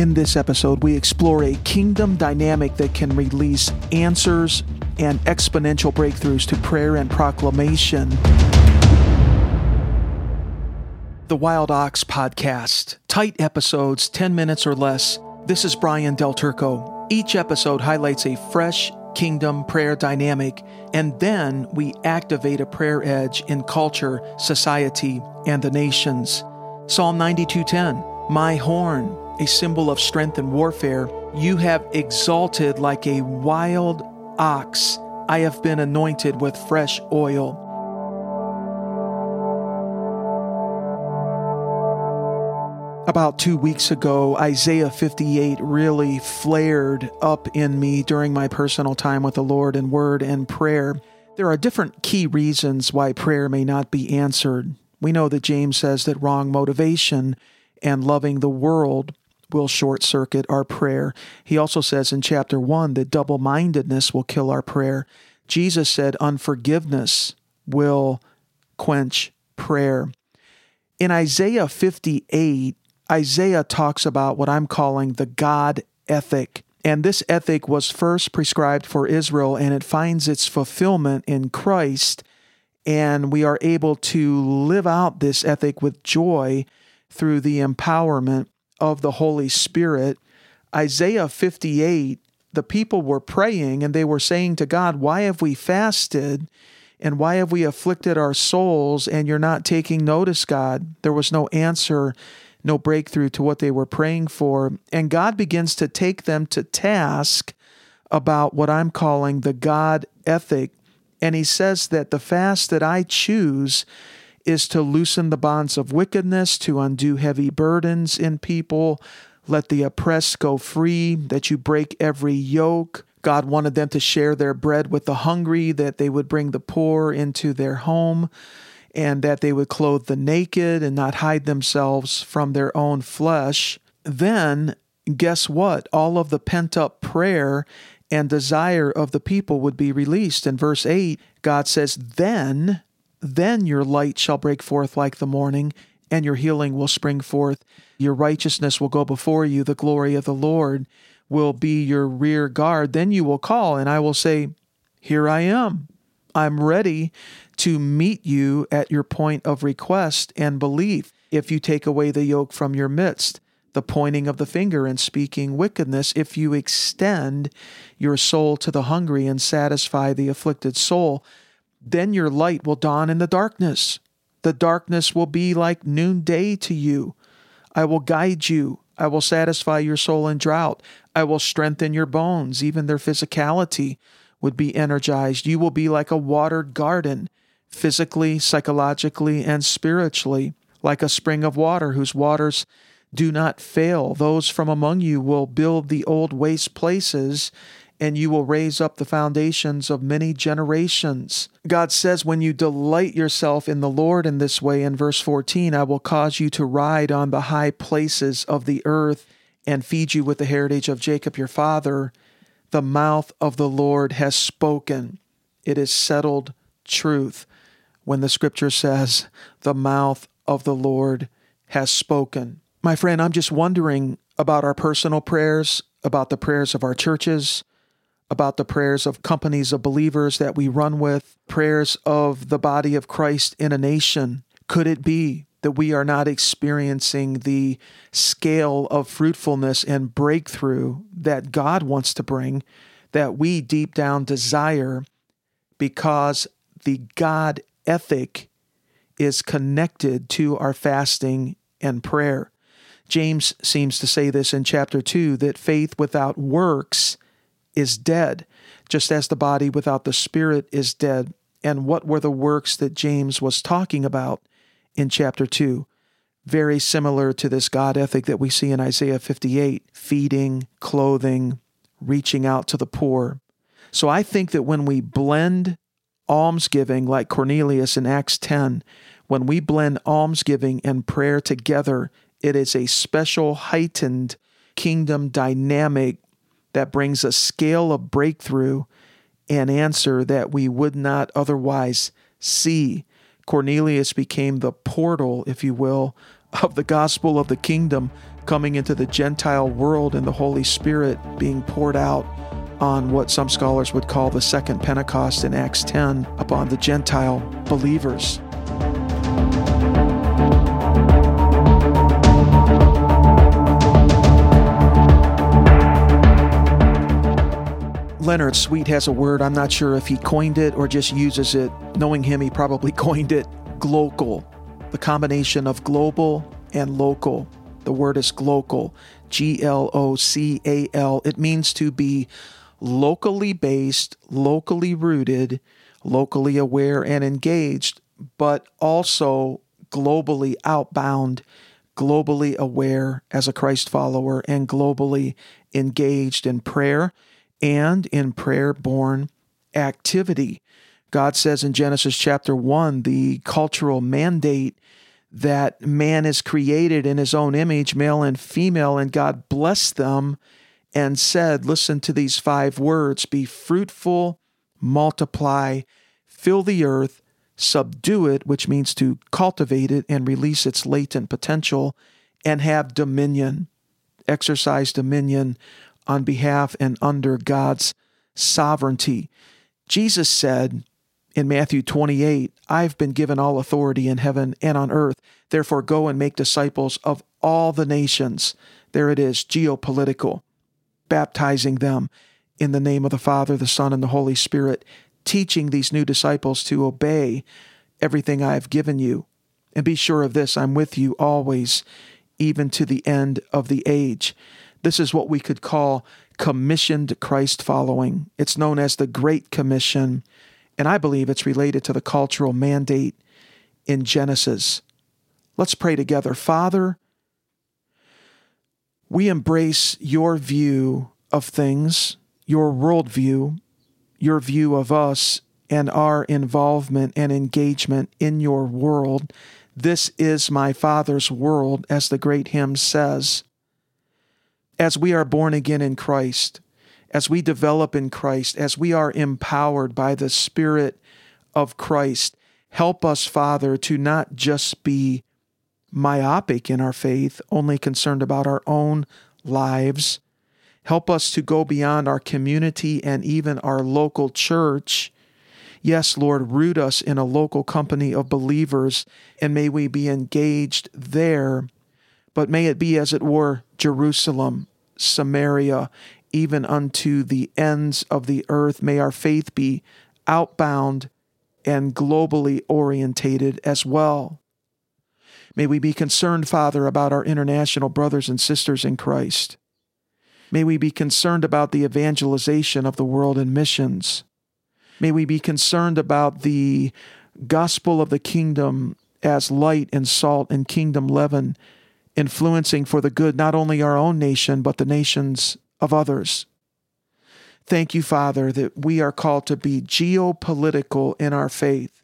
In this episode, we explore a kingdom dynamic that can release answers and exponential breakthroughs to prayer and proclamation. The Wild Ox Podcast. Tight episodes, 10 minutes or less. This is Brian Del Turco. Each episode highlights a fresh kingdom prayer dynamic, and then we activate a prayer edge in culture, society, and the nations. Psalm 92:10, My horn, a symbol of strength and warfare, you have exalted like a wild ox. I have been anointed with fresh oil. About two weeks ago, Isaiah 58 really flared up in me during my personal time with the Lord in word and prayer. There are different key reasons why prayer may not be answered. We know that James says that wrong motivation and loving the world will short circuit our prayer. He also says in chapter 1 that double mindedness will kill our prayer. Jesus said unforgiveness will quench prayer. In Isaiah 58, Isaiah talks about what I'm calling the God ethic. And this ethic was first prescribed for Israel, and it finds its fulfillment in Christ. And we are able to live out this ethic with joy through the empowerment of the Holy Spirit. Isaiah 58, the people were praying and they were saying to God, Why have we fasted? And why have we afflicted our souls? And you're not taking notice, God. There was no answer, no breakthrough to what they were praying for. And God begins to take them to task about what I'm calling the God ethic. And He says that the fast that I choose is to loosen the bonds of wickedness, to undo heavy burdens in people, let the oppressed go free, that you break every yoke. God wanted them to share their bread with the hungry, that they would bring the poor into their home, and that they would clothe the naked and not hide themselves from their own flesh. Then, guess what? All of the pent up prayer and desire of the people would be released. In verse 8, God says, Then then your light shall break forth like the morning, and your healing will spring forth. Your righteousness will go before you. The glory of the Lord will be your rear guard. Then you will call, and I will say, Here I am. I'm ready to meet you at your point of request and belief. If you take away the yoke from your midst, the pointing of the finger and speaking wickedness, if you extend your soul to the hungry and satisfy the afflicted soul, then your light will dawn in the darkness. The darkness will be like noonday to you. I will guide you. I will satisfy your soul in drought. I will strengthen your bones. Even their physicality would be energized. You will be like a watered garden, physically, psychologically, and spiritually, like a spring of water whose waters do not fail. Those from among you will build the old waste places and you will raise up the foundations of many generations. God says, When you delight yourself in the Lord in this way, in verse 14, I will cause you to ride on the high places of the earth and feed you with the heritage of Jacob your father. The mouth of the Lord has spoken. It is settled truth. When the scripture says, The mouth of the Lord has spoken. My friend, I'm just wondering about our personal prayers, about the prayers of our churches, about the prayers of companies of believers that we run with, prayers of the body of Christ in a nation. Could it be that we are not experiencing the scale of fruitfulness and breakthrough that God wants to bring, that we deep down desire because the God ethic is connected to our fasting and prayer? James seems to say this in chapter 2 that faith without works is dead, just as the body without the spirit is dead. And what were the works that James was talking about in chapter 2? Very similar to this God ethic that we see in Isaiah 58 feeding, clothing, reaching out to the poor. So I think that when we blend almsgiving like Cornelius in Acts 10, when we blend almsgiving and prayer together, it is a special, heightened kingdom dynamic that brings a scale of breakthrough and answer that we would not otherwise see. Cornelius became the portal, if you will, of the gospel of the kingdom coming into the Gentile world and the Holy Spirit being poured out on what some scholars would call the second Pentecost in Acts 10 upon the Gentile believers. Leonard Sweet has a word. I'm not sure if he coined it or just uses it. Knowing him, he probably coined it glocal. The combination of global and local. The word is glocal. G L O C A L. It means to be locally based, locally rooted, locally aware and engaged, but also globally outbound, globally aware as a Christ follower, and globally engaged in prayer and in prayer born activity. God says in Genesis chapter 1 the cultural mandate that man is created in his own image, male and female, and God blessed them and said, Listen to these five words be fruitful, multiply, fill the earth, subdue it, which means to cultivate it and release its latent potential, and have dominion, exercise dominion on behalf and under God's sovereignty. Jesus said in Matthew 28, I've been given all authority in heaven and on earth. Therefore, go and make disciples of all the nations. There it is, geopolitical, baptizing them in the name of the Father, the Son, and the Holy Spirit, teaching these new disciples to obey everything I have given you. And be sure of this I'm with you always, even to the end of the age. This is what we could call commissioned Christ following. It's known as the Great Commission, and I believe it's related to the cultural mandate in Genesis. Let's pray together. Father, we embrace your view of things, your worldview, your view of us, and our involvement and engagement in your world. This is my Father's world, as the great hymn says as we are born again in Christ, as we develop in Christ, as we are empowered by the Spirit of Christ, help us, Father, to not just be myopic in our faith, only concerned about our own lives. Help us to go beyond our community and even our local church. Yes, Lord, root us in a local company of believers, and may we be engaged there. But may it be, as it were, Jerusalem, Samaria, even unto the ends of the earth. May our faith be outbound and globally orientated as well. May we be concerned, Father, about our international brothers and sisters in Christ. May we be concerned about the evangelization of the world and missions. May we be concerned about the gospel of the kingdom as light and salt and kingdom leaven influencing for the good not only our own nation, but the nations of others. Thank you, Father, that we are called to be geopolitical in our faith,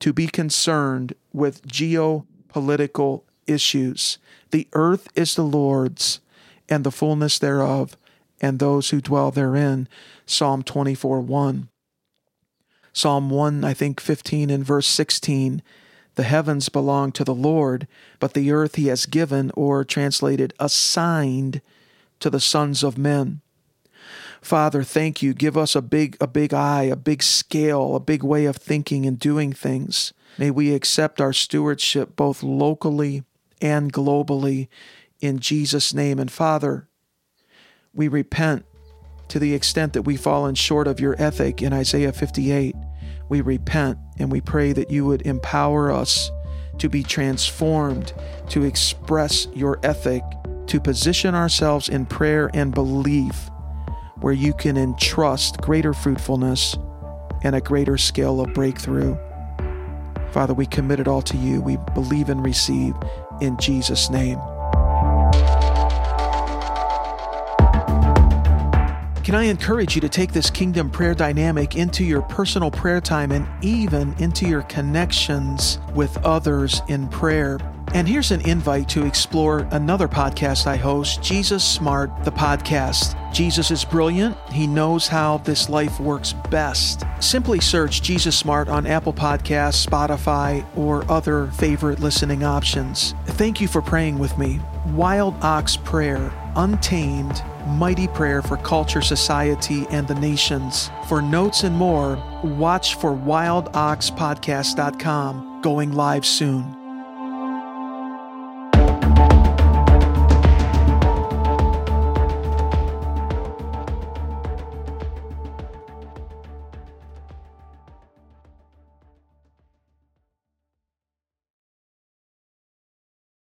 to be concerned with geopolitical issues. The earth is the Lord's, and the fullness thereof, and those who dwell therein. Psalm 24 1. Psalm 1, I think 15 and verse 16 the heavens belong to the Lord, but the earth he has given, or translated, assigned to the sons of men. Father, thank you. Give us a big, a big eye, a big scale, a big way of thinking and doing things. May we accept our stewardship both locally and globally in Jesus' name. And Father, we repent to the extent that we've fallen short of your ethic in Isaiah 58 we repent and we pray that you would empower us to be transformed, to express your ethic, to position ourselves in prayer and belief where you can entrust greater fruitfulness and a greater scale of breakthrough. Father, we commit it all to you. We believe and receive in Jesus' name. Can I encourage you to take this kingdom prayer dynamic into your personal prayer time and even into your connections with others in prayer? And here's an invite to explore another podcast I host, Jesus Smart, the podcast. Jesus is brilliant. He knows how this life works best. Simply search Jesus Smart on Apple Podcasts, Spotify, or other favorite listening options. Thank you for praying with me. Wild Ox Prayer, Untamed, Mighty Prayer for Culture, Society, and the Nations. For notes and more, watch for wildoxpodcast.com, going live soon.